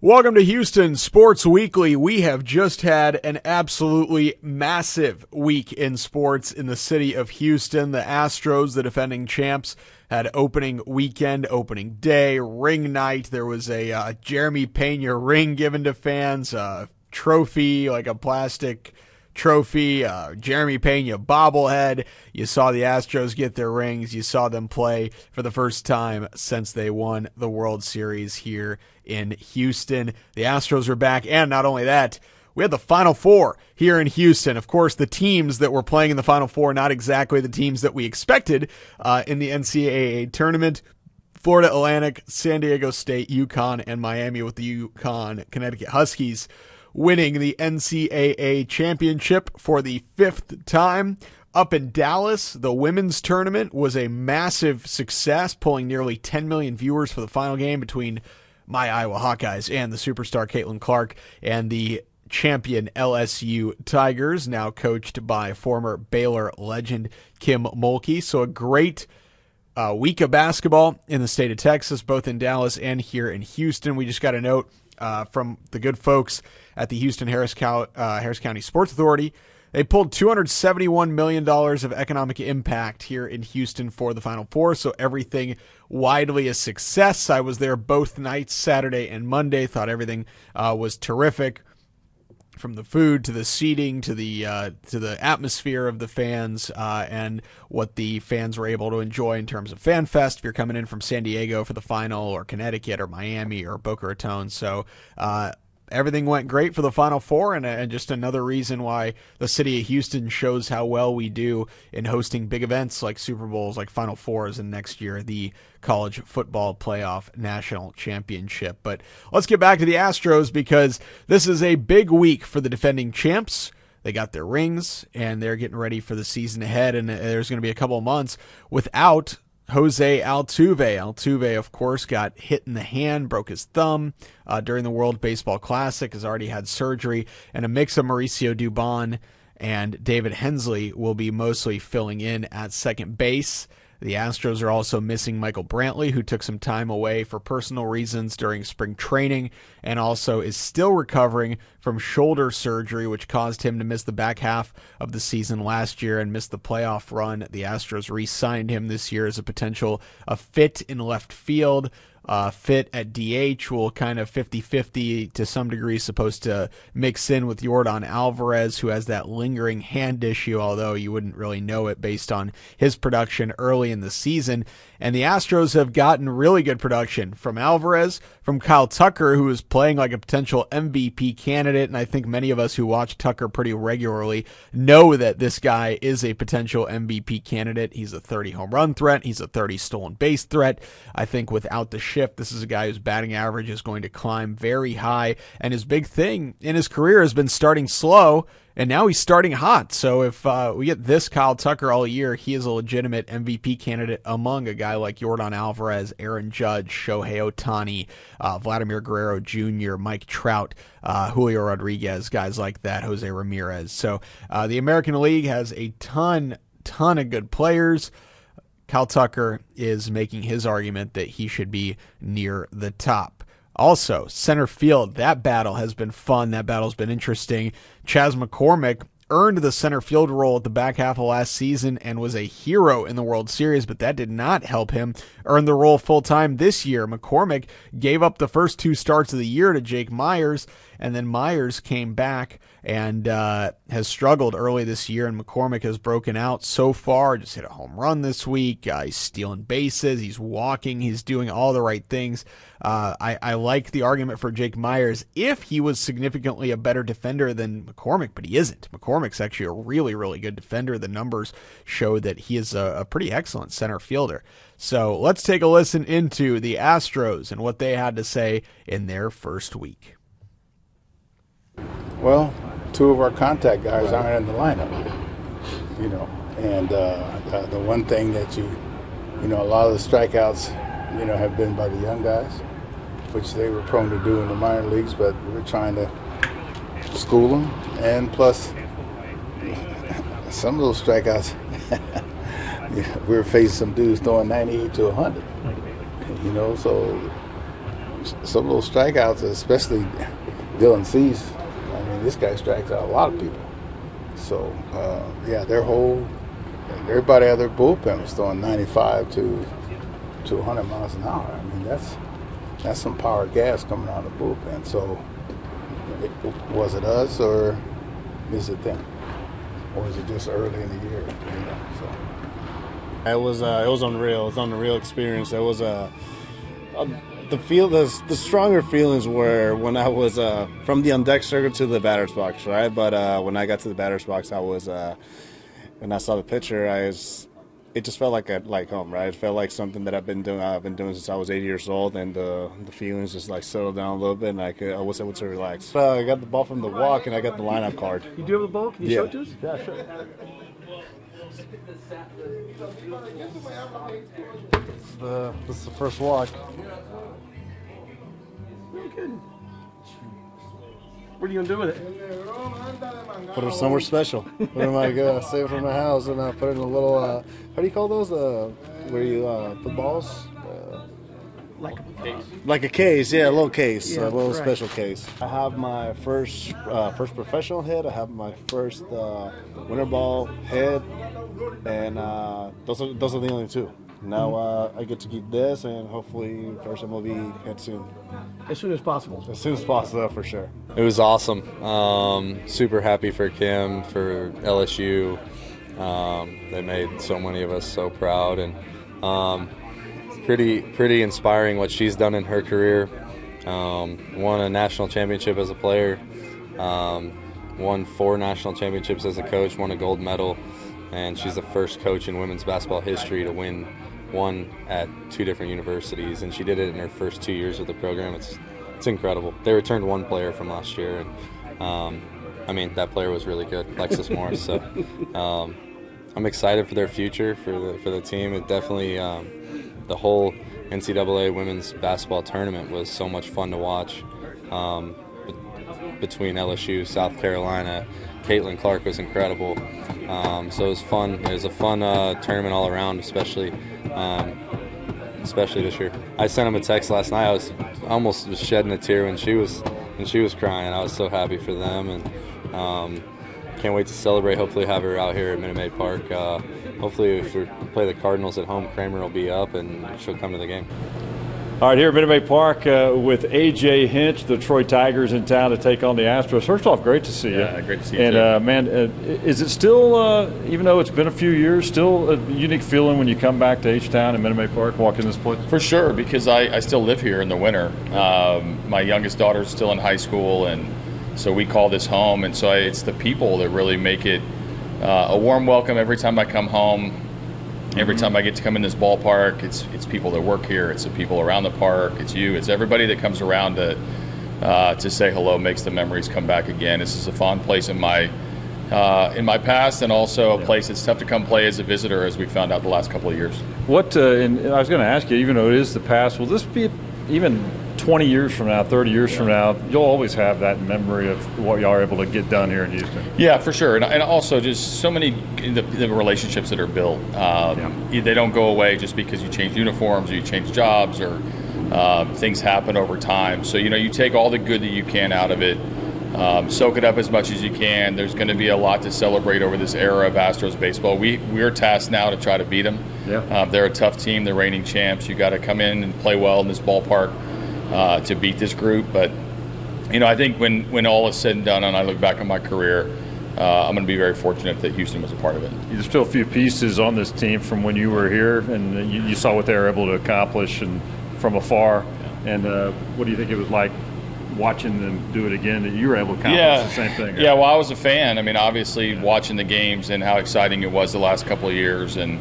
Welcome to Houston Sports Weekly. We have just had an absolutely massive week in sports in the city of Houston. The Astros, the defending champs, had opening weekend, opening day, ring night. There was a uh, Jeremy Pena ring given to fans, a trophy, like a plastic trophy, uh, Jeremy Pena bobblehead. You saw the Astros get their rings. You saw them play for the first time since they won the World Series here in Houston. The Astros are back, and not only that, we had the Final Four here in Houston. Of course, the teams that were playing in the Final Four, not exactly the teams that we expected uh, in the NCAA tournament. Florida Atlantic, San Diego State, UConn, and Miami with the UConn Connecticut Huskies winning the NCAA championship for the fifth time. Up in Dallas, the women's tournament was a massive success, pulling nearly 10 million viewers for the final game between my Iowa Hawkeyes and the superstar Caitlin Clark and the champion LSU Tigers, now coached by former Baylor legend Kim Mulkey. So a great uh, week of basketball in the state of Texas, both in Dallas and here in Houston. We just got a note uh, from the good folks at the Houston Harris, uh, Harris County Sports Authority. They pulled $271 million of economic impact here in Houston for the Final Four, so everything widely a success. I was there both nights, Saturday and Monday, thought everything uh, was terrific from the food to the seating to the uh, to the atmosphere of the fans uh, and what the fans were able to enjoy in terms of fan fest. If you're coming in from San Diego for the final, or Connecticut, or Miami, or Boca Raton, so uh, everything went great for the Final Four, and, and, just another reason why the city of Houston shows how well we do in hosting big events like Super Bowls, like Final Fours, and next year the College Football Playoff National Championship. But let's get back to the Astros because this is a big week for the defending champs. They got their rings and they're getting ready for the season ahead, and there's going to be a couple months without Jose Altuve. Altuve, of course, got hit in the hand, broke his thumb uh, during the World Baseball Classic, has already had surgery, and a mix of Mauricio Dubon and David Hensley will be mostly filling in at second base. The Astros are also missing Michael Brantley, who took some time away for personal reasons during spring training and also is still recovering from shoulder surgery, which caused him to miss the back half of the season last year and miss the playoff run. The Astros re signed him this year as a potential a fit in left field uh, fit at DH will kind of 50 50 to some degree, supposed to mix in with Yordan Alvarez, who has that lingering hand issue, although you wouldn't really know it based on his production early in the season. And the Astros have gotten really good production from Alvarez, from Kyle Tucker, who is playing like a potential MVP candidate. And I think many of us who watch Tucker pretty regularly know that this guy is a potential MVP candidate. He's a 30 home run threat, he's a 30 stolen base threat. I think without the shift, this is a guy whose batting average is going to climb very high. And his big thing in his career has been starting slow and now he's starting hot. So if uh, we get this Kyle Tucker all year, he is a legitimate MVP candidate among a guy like Yordan Alvarez, Aaron Judge, Shohei Ohtani, uh, Vladimir Guerrero Jr., Mike Trout, uh, Julio Rodriguez, guys like that, Jose Ramirez. So uh, the American League has a ton, ton of good players. Kyle Tucker is making his argument that he should be near the top. Also, center field, that battle has been fun. That battle's been interesting. Chas McCormick earned the center field role at the back half of last season and was a hero in the World Series, but that did not help him earn the role full time this year. McCormick gave up the first two starts of the year to Jake Meyers, and then Meyers came back and uh, has struggled early this year. And McCormick has broken out so far. Just hit a home run this week. Uh, he's stealing bases. He's walking. He's doing all the right things. Uh, I, I like the argument for Jake Meyers if he was significantly a better defender than McCormick, but he isn't. McCormick's actually a really, really good defender. The numbers show that he is a, a pretty excellent center fielder. So let's take a listen into the Astros and what they had to say in their first week. Well, two of our contact guys aren't in the lineup, you know. And uh, the one thing that you, you know, a lot of the strikeouts, you know, have been by the young guys, which they were prone to do in the minor leagues, but we're trying to school them. And plus, some of those strikeouts, we were facing some dudes throwing 98 to 100, you know, so some of those strikeouts, especially Dylan Cease. This guy strikes out a lot of people. So uh, yeah, their whole everybody out their bullpen was throwing 95 to to 100 miles an hour. I mean, that's that's some power gas coming out of the bullpen. So it, was it us or is it them? Or is it just early in the year? You know, so. It was uh, it was unreal. It was an unreal experience. It was a, the feel the, the stronger feelings were when I was uh, from the on deck circle to the batter's box, right? But uh, when I got to the batter's box, I was uh, when I saw the pitcher, I was it just felt like a like home, right? It felt like something that I've been doing. I've been doing since I was eight years old, and the the feelings just like settled down a little bit, and I could, I was able to relax. Uh, I got the ball from the walk, and I got the lineup card. You do have the ball? Can you yeah. show it to us? Yeah, sure. The, this is the first walk. Good. What are you gonna do with it? Put it somewhere special. Put it in my uh, save it from my house and uh, put it in a little. Uh, how do you call those? Uh, where you uh, put balls? Uh, like a case. Like a case, yeah, a little case, Yeah, a little right. special case. I have my first uh, first professional hit. I have my first uh, winter ball hit, and uh, those are those are the only two. Now uh, I get to keep this, and hopefully first MLB hit soon, As soon as possible. as soon as possible for sure. It was awesome. Um, super happy for Kim, for LSU. Um, they made so many of us so proud, and um, pretty pretty inspiring what she's done in her career. Um, won a national championship as a player. Um, won four national championships as a coach. Won a gold medal, and she's the first coach in women's basketball history to win one at two different universities, and she did it in her first two years of the program. It's it's incredible. They returned one player from last year, and um, I mean that player was really good, Lexus Morris. So um, I'm excited for their future for the for the team. It definitely um, the whole NCAA women's basketball tournament was so much fun to watch. Um, between LSU, South Carolina, Caitlin Clark was incredible. Um, so it was fun. It was a fun uh, tournament all around, especially um, especially this year. I sent him a text last night. I was almost was shedding a tear when she was when she was crying. I was so happy for them, and um, can't wait to celebrate. Hopefully, have her out here at Minute Maid Park. Uh, hopefully, if we play the Cardinals at home, Kramer will be up and she'll come to the game. All right, here at Minute Maid Park uh, with AJ Hinch, the Detroit Tigers in town to take on the Astros. First off, great to see you. Yeah, great to see you And too. uh, man, uh, is it still, uh, even though it's been a few years, still a unique feeling when you come back to H Town and Minute Maid Park, walk in this place? For sure, because I, I still live here in the winter. Um, my youngest daughter's still in high school, and so we call this home. And so I, it's the people that really make it uh, a warm welcome every time I come home. Every time I get to come in this ballpark, it's it's people that work here, it's the people around the park, it's you, it's everybody that comes around to uh, to say hello, makes the memories come back again. This is a fond place in my uh, in my past, and also a place that's tough to come play as a visitor, as we found out the last couple of years. What, uh, and and I was going to ask you, even though it is the past, will this be even 20 years from now, 30 years from now, you'll always have that memory of what y'all are able to get done here in Houston? Yeah, for sure, and, and also just so many the, the relationships that are built. Um, They don't go away just because you change uniforms or you change jobs or um, things happen over time. So you know, you take all the good that you can out of it. Um, soak it up as much as you can. There's going to be a lot to celebrate over this era of Astros baseball. We we're tasked now to try to beat them. Yeah. Um, they're a tough team. They're reigning champs. You got to come in and play well in this ballpark uh, to beat this group. But you know, I think when when all is said and done, and I look back on my career, uh, I'm going to be very fortunate that Houston was a part of it. There's still a few pieces on this team from when you were here, and you, you saw what they were able to accomplish and from afar. And uh, what do you think it was like watching them do it again? That you were able to accomplish the same thing. Yeah, well, I was a fan. I mean, obviously, watching the games and how exciting it was the last couple of years, and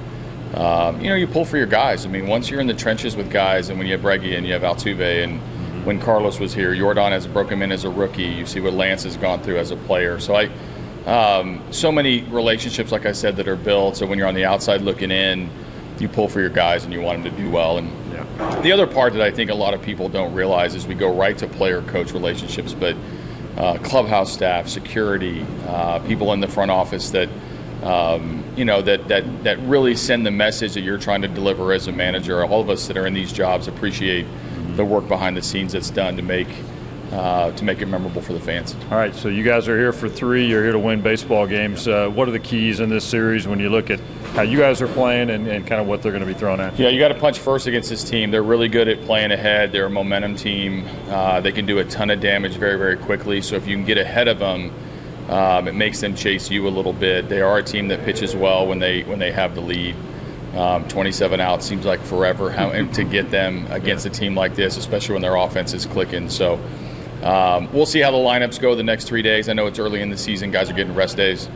um, you know, you pull for your guys. I mean, once you're in the trenches with guys, and when you have Breggy and you have Altuve, and when Carlos was here, Yordan has broken in as a rookie. You see what Lance has gone through as a player. So I, um, so many relationships, like I said, that are built. So when you're on the outside looking in, you pull for your guys and you want them to do well. And Yeah. the other part that I think a lot of people don't realize is we go right to player coach relationships, but uh, clubhouse staff, security, uh, people in the front office that um, you know that, that that really send the message that you're trying to deliver as a manager. All of us that are in these jobs appreciate the work behind the scenes that's done to make uh, to make it memorable for the fans. All right, so you guys are here for three. You're here to win baseball games. Uh, what are the keys in this series when you look at how you guys are playing and, and kind of what they're going to be thrown at? Yeah, you got to punch first against this team. They're really good at playing ahead. They're a momentum team. Uh, they can do a ton of damage very, very quickly. So if you can get ahead of them, um, it makes them chase you a little bit. They are a team that pitches well when they when they have the lead. Um, 27 outs seems like forever how, to get them against a team like this, especially when their offense is clicking. So um, we'll see how the lineups go the next three days. I know it's early in the season; guys are getting rest days.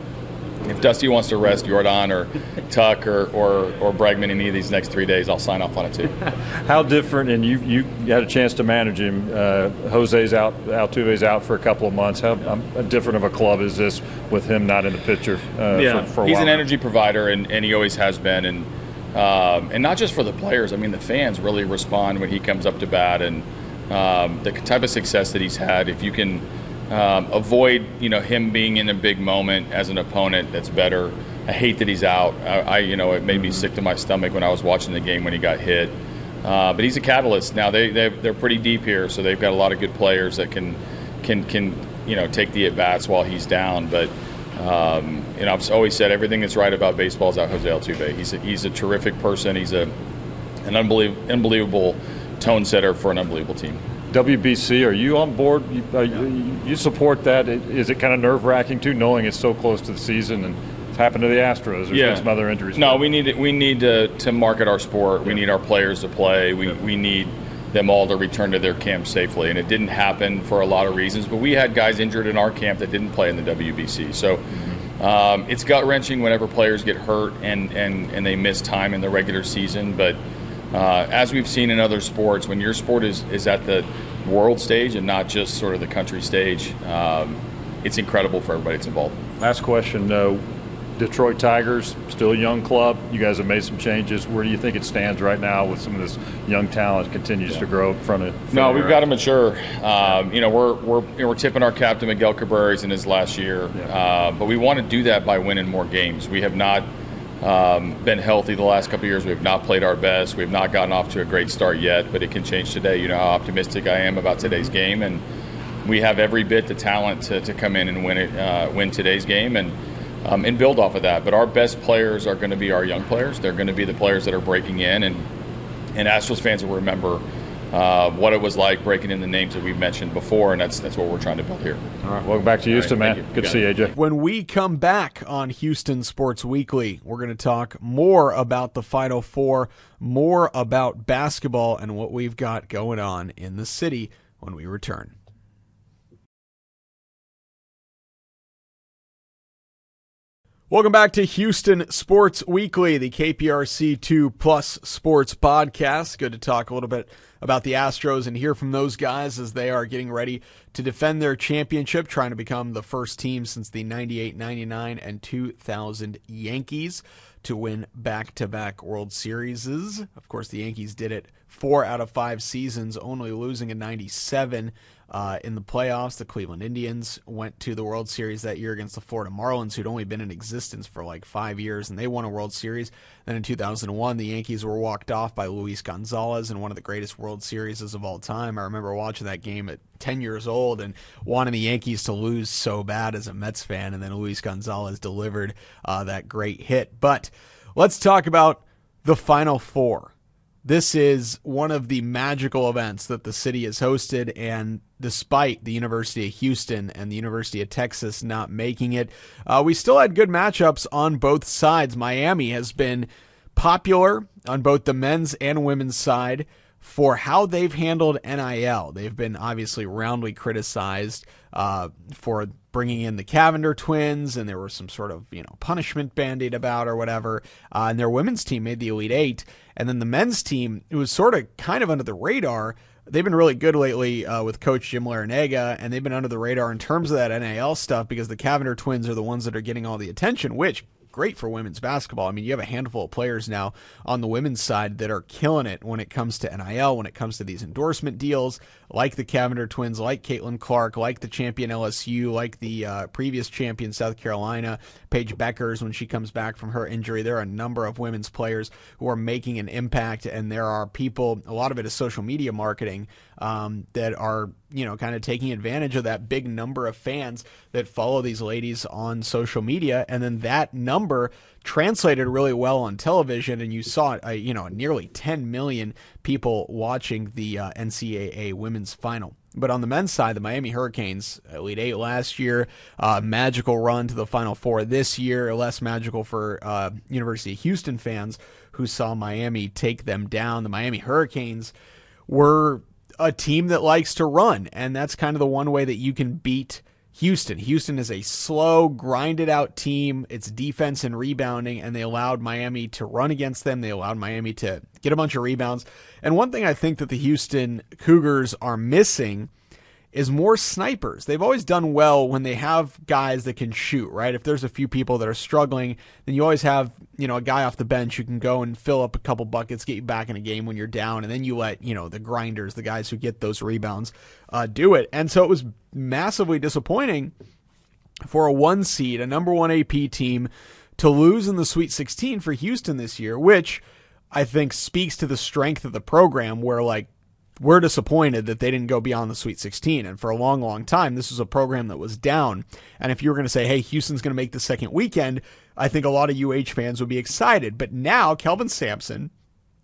If Dusty wants to rest Yordan or Tuck or, or, or Bregman any of these next three days, I'll sign off on it too. How different, and you you had a chance to manage him. Uh, Jose's out, Altuve's out for a couple of months. How um, different of a club is this with him not in the picture? Uh, yeah, for, for he's an energy provider, and, and he always has been, and um, and not just for the players. I mean, the fans really respond when he comes up to bat, and um, the type of success that he's had. If you can um, avoid, you know, him being in a big moment as an opponent, that's better. I hate that he's out. I, I you know, it made me sick to my stomach when I was watching the game when he got hit. Uh, but he's a catalyst. Now they they they're pretty deep here, so they've got a lot of good players that can can can you know take the at bats while he's down. But um, you know, I've always said everything that's right about baseball is out Jose Altuve. He's a, he's a terrific person. He's a an unbelievable unbelievable tone setter for an unbelievable team. WBC, are you on board? You, uh, you, you support that? Is it kind of nerve wracking too, knowing it's so close to the season and it's happened to the Astros? There's been some other injuries. No, we need we need to, to market our sport. We need our players to play. We we need them all to return to their camp safely. And it didn't happen for a lot of reasons. But we had guys injured in our camp that didn't play in the WBC. So. Um, it's gut wrenching whenever players get hurt and, and, and they miss time in the regular season, but uh, as we've seen in other sports, when your sport is, is at the world stage and not just sort of the country stage, um, it's incredible for everybody that's involved. Last question. Uh, Detroit Tigers, still a young club. You guys have made some changes. Where do you think it stands right now with some of this young talent continues to grow in front of? front No, of we've got to mature. Um, you know, we're we're you know, we're tipping our cap to Miguel Cabrera's in his last year, uh, but we want to do that by winning more games. We have not um, been healthy the last couple years. We have not played our best. We have not gotten off to a great start yet, but it can change today. You know how optimistic I am about today's game, and we have every bit the talent to, to come in and win it, uh, win today's game, and um, and build off of that. But our best players are going to be our young players. They're going to be the players that are breaking in, and and Astros fans will remember uh, what it was like breaking in the names that we've mentioned before, and that's that's what we're trying to build here. All right, welcome back to Houston, thank man. you. Good to Got see you, it. AJ. When we come back on Houston Sports Weekly, we're going to talk more about the Final Four, more about basketball, and what we've got going on in the city when we return. Welcome back to Houston Sports Weekly, the KPRC2 Plus Sports Podcast. Good to talk a little bit about the Astros and hear from those guys as they are getting ready to defend their championship, trying to become the first team since the 98, 99, and 2000 Yankees to win back to back World Series. Of course, the Yankees did it four out of five seasons, only losing in 97 uh, in the playoffs. The Cleveland Indians went to the World Series that year against the Florida Marlins, who'd only been in existence for like five years, and they won a World Series. Then in 2001, the Yankees were walked off by Luis Gonzalez in one of the greatest World Series of all time. I remember watching that game at 10 years old and wanting the Yankees to lose so bad as a Mets fan, and then Luis Gonzalez delivered uh, that great hit. But let's talk about the Final Four. This is one of the magical events that the city has hosted, and despite the University of Houston and the University of Texas not making it, uh, we still had good matchups on both sides. Miami has been popular on both the men's and women's side for how they've handled NIL. They've been obviously roundly criticized uh, for bringing in the Cavinder twins, and there was some sort of you know punishment bandied about or whatever. Uh, and their women's team made the Elite Eight, and then the men's team, it was sort of kind of under the radar. They've been really good lately uh, with Coach Jim Larranaga, and they've been under the radar in terms of that NIL stuff because the Cavinder twins are the ones that are getting all the attention, which great for women's basketball. I mean, you have a handful of players now on the women's side that are killing it when it comes to NIL, when it comes to these endorsement deals, like the Cavinder twins, like Caitlin Clark, like the champion LSU, like the uh, previous champion South Carolina, Paige Bueckers, when she comes back from her injury. There are a number of women's players who are making an impact, and there are people, a lot of it is social media marketing, um, that are you know, kind of taking advantage of that big number of fans that follow these ladies on social media. And then that number translated really well on television. And you saw, uh, you know, nearly 10 million people watching the uh, NCAA women's final. But on the men's side, the Miami Hurricanes, Elite Eight last year, uh, magical run to the Final Four this year, less magical for uh, University of Houston fans who saw Miami take them down. The Miami Hurricanes were a team that likes to run, and that's kind of the one way that you can beat Houston. Houston is a slow, grinded out team. It's defense and rebounding, and they allowed Miami to run against them. They allowed Miami to get a bunch of rebounds. And one thing I think that the Houston Cougars are missing is more snipers. They've always done well when they have guys that can shoot, right? If there's a few people that are struggling, then you always have, you know, a guy off the bench who can go and fill up a couple buckets, get you back in a game when you're down, and then you let, you know, the grinders, the guys who get those rebounds, uh, do it. And so it was massively disappointing for a one seed, a number one AP team, to lose in the Sweet 16 for Houston this year, which I think speaks to the strength of the program where like we're disappointed that they didn't go beyond the Sweet 16. And for a long, long time, this was a program that was down. And if you were going to say, hey, Houston's going to make the second weekend, I think a lot of UH fans would be excited. But now, Kelvin Sampson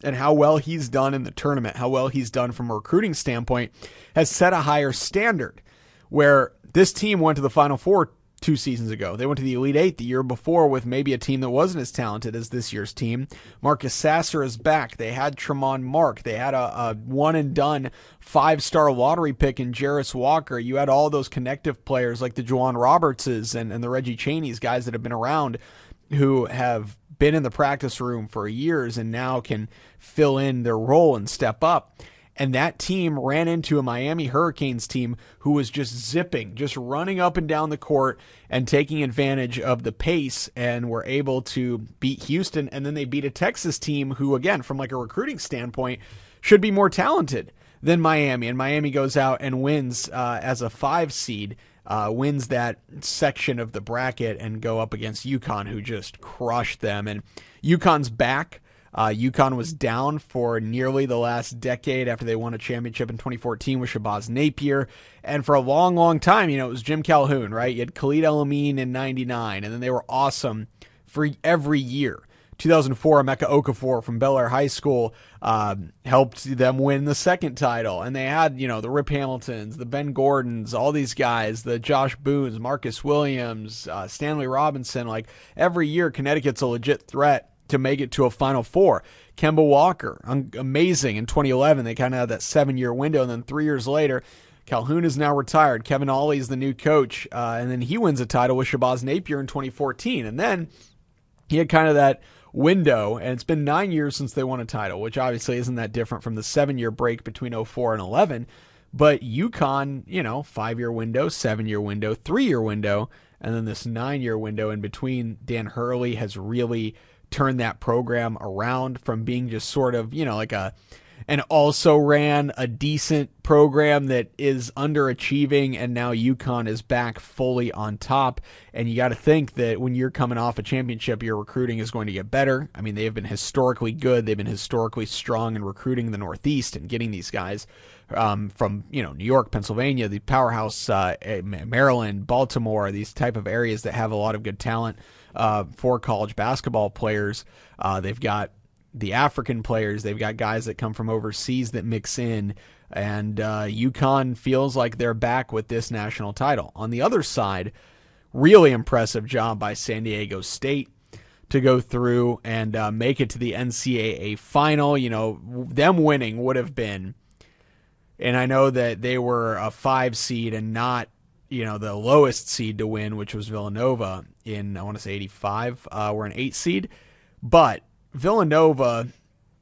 and how well he's done in the tournament, how well he's done from a recruiting standpoint, has set a higher standard where this team went to the Final Four two seasons ago. They went to the Elite Eight the year before with maybe a team that wasn't as talented as this year's team. Marcus Sasser is back. They had Tramon Mark. They had a, a one and done five star lottery pick in Jarace Walker. You had all those connective players like the J'Wan Robertses and, and the Reggie Chaney's, guys that have been around who have been in the practice room for years and now can fill in their role and step up. And that team ran into a Miami Hurricanes team who was just zipping, just running up and down the court and taking advantage of the pace and were able to beat Houston. And then they beat a Texas team who, again, from like a recruiting standpoint, should be more talented than Miami. And Miami goes out and wins uh, as a five seed. Uh, wins that section of the bracket and go up against UConn, who just crushed them. And UConn's back. Uh, UConn was down for nearly the last decade after they won a championship in 2014 with Shabazz Napier. And for a long, long time, you know, it was Jim Calhoun, right? You had Khalid El-Amin in 99, and then they were awesome for every year. 2004, Emeka Okafor from Bellaire High School uh, helped them win the second title. And they had, you know, the Rip Hamiltons, the Ben Gordons, all these guys, the Josh Boones, Marcus Williams, uh, Stanley Robinson. Like every year, Connecticut's a legit threat to make it to a Final Four. Kemba Walker, amazing in 2011. They kind of had that seven year window. And then three years later, Calhoun is now retired. Kevin Ollie is the new coach. Uh, and then he wins a title with Shabazz Napier in 2014. And then he had kind of that window, and it's been nine years since they won a title, which obviously isn't that different from the seven year break between 04 and 11. But UConn, you know, five year window, seven year window, three year window, and then this nine year window in between, Dan Hurley has really turned that program around from being just sort of, you know, like a and also ran a decent program that is underachieving and now UConn is back fully on top and you got to think that when you're coming off a championship your recruiting is going to get better. I mean they have been historically good. They've been historically strong in recruiting the Northeast and getting these guys um, from you know New York, Pennsylvania, the powerhouse uh, Maryland, Baltimore, these type of areas that have a lot of good talent uh, for college basketball players. Uh, they've got the African players. They've got guys that come from overseas that mix in. And uh, UConn feels like they're back with this national title. On the other side, really impressive job by San Diego State to go through and uh, make it to the NCAA final. You know, them winning would have been, and I know that they were a five seed and not, you know, the lowest seed to win, which was Villanova in, I want to say 85, uh, were an eight seed. But Villanova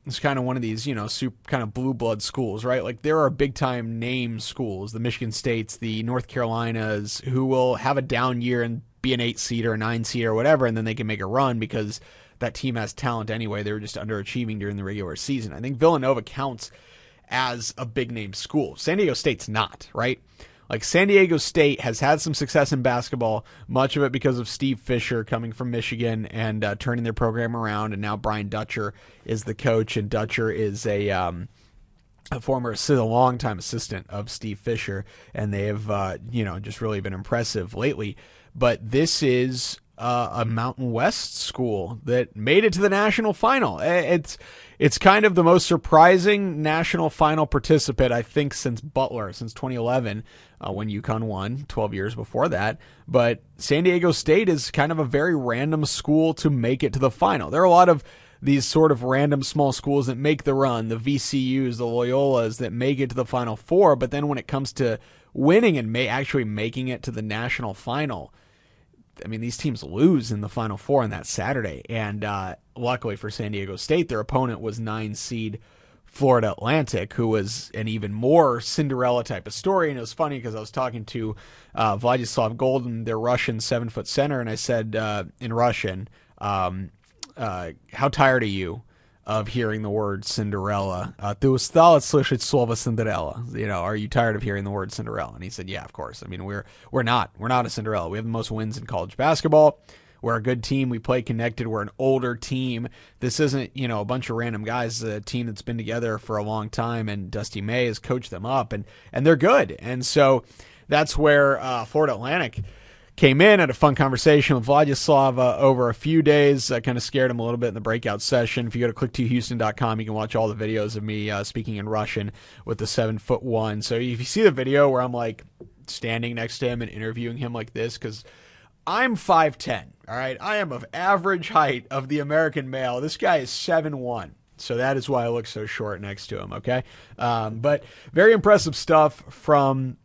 is kind of one of these, you know, kind of blue blood schools, right? Like there are big time name schools, the Michigan States, the North Carolinas, who will have a down year and be an eight seed or a nine seed or whatever, and then they can make a run because that team has talent anyway. They were just underachieving during the regular season. I think Villanova counts as a big name school. San Diego State's not, right? Like San Diego State has had some success in basketball, much of it because of Steve Fisher coming from Michigan and uh, turning their program around. And now Brian Dutcher is the coach, and Dutcher is a um, a former, a longtime assistant of Steve Fisher, and they have uh, you know just really been impressive lately. But this is uh, a Mountain West school that made it to the national final. It's it's kind of the most surprising national final participant I think since Butler, since 2011, uh, when UConn won. 12 years before that, but San Diego State is kind of a very random school to make it to the final. There are a lot of these sort of random small schools that make the run, the VCUs, the Loyolas that make it to the Final Four, but then when it comes to winning and may actually making it to the national final I mean, these teams lose in the Final Four on that Saturday, and uh, luckily for San Diego State, their opponent was nine seed Florida Atlantic, who was an even more Cinderella type of story. And it was funny because I was talking to uh, Vladislav Goldin, their Russian seven foot center, and I said uh, in Russian, um, uh, "How tired are you?" of hearing the word Cinderella. Uh, Ты устал слышать слово Cinderella? You know, are you tired of hearing the word Cinderella? And he said, Yeah, of course. I mean, we're we're not. We're not a Cinderella. We have the most wins in college basketball. We're a good team. We play connected. We're an older team. This isn't, you know, a bunch of random guys. a team that's been together for a long time, and Dusty May has coached them up, and and they're good. And so that's where uh, Florida Atlantic came in, had a fun conversation with Vladislav uh, over a few days. I kind of scared him a little bit in the breakout session. If you go to click2houston.com, you can watch all the videos of me uh, speaking in Russian with the seven foot one. So if you see the video where I'm like standing next to him and interviewing him like this, because I'm 5'10, all right? I am of average height of the American male. This guy is seven one. So that is why I look so short next to him, okay? Um, but very impressive stuff from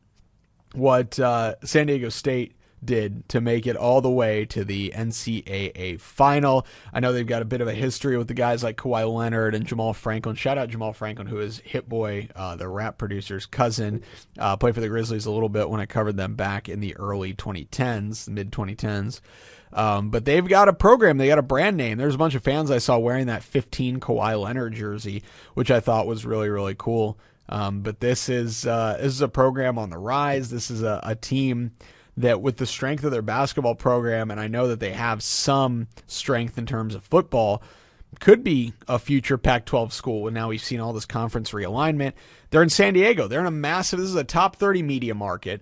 what uh, San Diego State did to make it all the way to the NCAA final. I know they've got a bit of a history with the guys like Kawhi Leonard and Jamaal Franklin. Shout out Jamaal Franklin, who is Hit Boy, uh, the rap producer's cousin. Uh, played for the Grizzlies a little bit when I covered them back in the early 2010s, mid 2010s. Um, but they've got a program, they got a brand name. There's a bunch of fans I saw wearing that 15 Kawhi Leonard jersey, which I thought was really, really cool. Um, but this is uh, this is a program on the rise. This is a, a team that with the strength of their basketball program, and I know that they have some strength in terms of football, could be a future Pac 12 school. And now we've seen all this conference realignment. They're in San Diego. They're in a massive, this is a top 30 media market.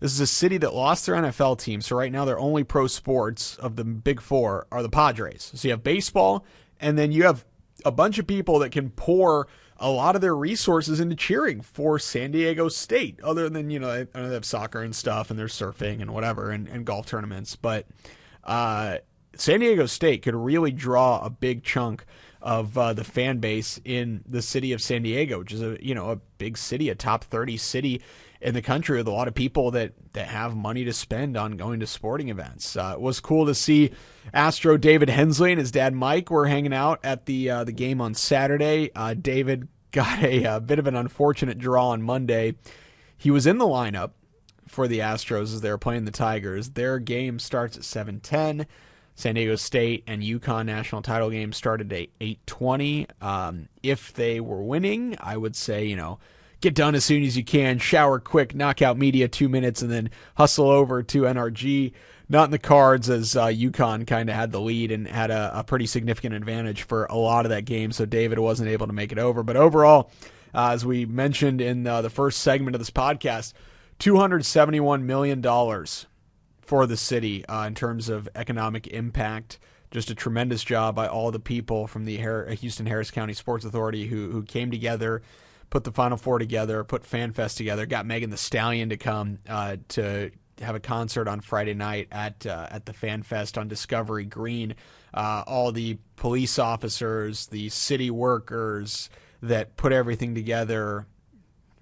This is a city that lost their NFL team. So right now, their only pro sports of the big four are the Padres. So you have baseball, and then you have a bunch of people that can pour a lot of their resources into cheering for San Diego State, other than, you know, they have soccer and stuff and they're surfing and whatever and, and golf tournaments. But uh, San Diego State could really draw a big chunk of uh, the fan base in the city of San Diego, which is a you know a big city, a top thirty city in the country with a lot of people that that have money to spend on going to sporting events. Uh, it was cool to see Astro David Hensley and his dad Mike were hanging out at the uh, the game on Saturday. Uh, David got a, a, bit of an unfortunate draw on Monday. He was in the lineup for the Astros as they were playing the Tigers. Their game starts at 7:10. San Diego State and UConn national title game started at 8:20. Um, if they were winning, I would say you know get done as soon as you can, shower quick, knock out media two minutes, and then hustle over to NRG. Not in the cards as uh, UConn kind of had the lead and had a, a, pretty significant advantage for a lot of that game, so David wasn't able to make it over. But overall, uh, as we mentioned in the first segment of this podcast, $271 million for the city uh, in terms of economic impact just a tremendous job by all the people from the Houston Harris County Sports Authority who who came together put the Final Four together, put FanFest together, got Megan Thee Stallion to come uh, to have a concert on Friday night at uh, at the FanFest on Discovery Green. Uh, all the police officers, the city workers that put everything together,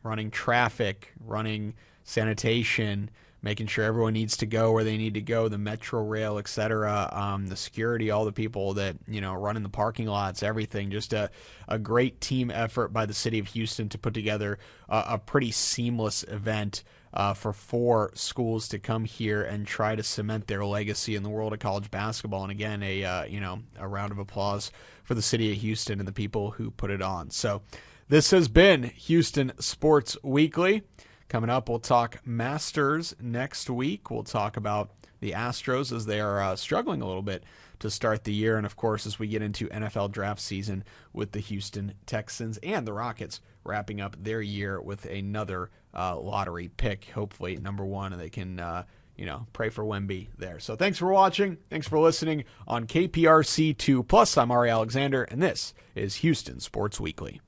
running traffic, running sanitation, making sure everyone needs to go where they need to go, the metro rail, etc., um, the security, all the people that you know running the parking lots, everything. Just a a great team effort by the city of Houston to put together a, a pretty seamless event. Uh, for four schools to come here and try to cement their legacy in the world of college basketball, and again, a uh, you know a round of applause for the city of Houston and the people who put it on. So, this has been Houston Sports Weekly. Coming up, we'll talk Masters next week. We'll talk about the Astros as they are uh, struggling a little bit to start the year. And of course, as we get into NFL draft season with the Houston Texans and the Rockets wrapping up their year with another uh, lottery pick, hopefully number one, and they can. Uh, you know, pray for Wemby there. So thanks for watching. Thanks for listening on KPRC2 Plus. I'm Ari Alexander, and this is Houston Sports Weekly.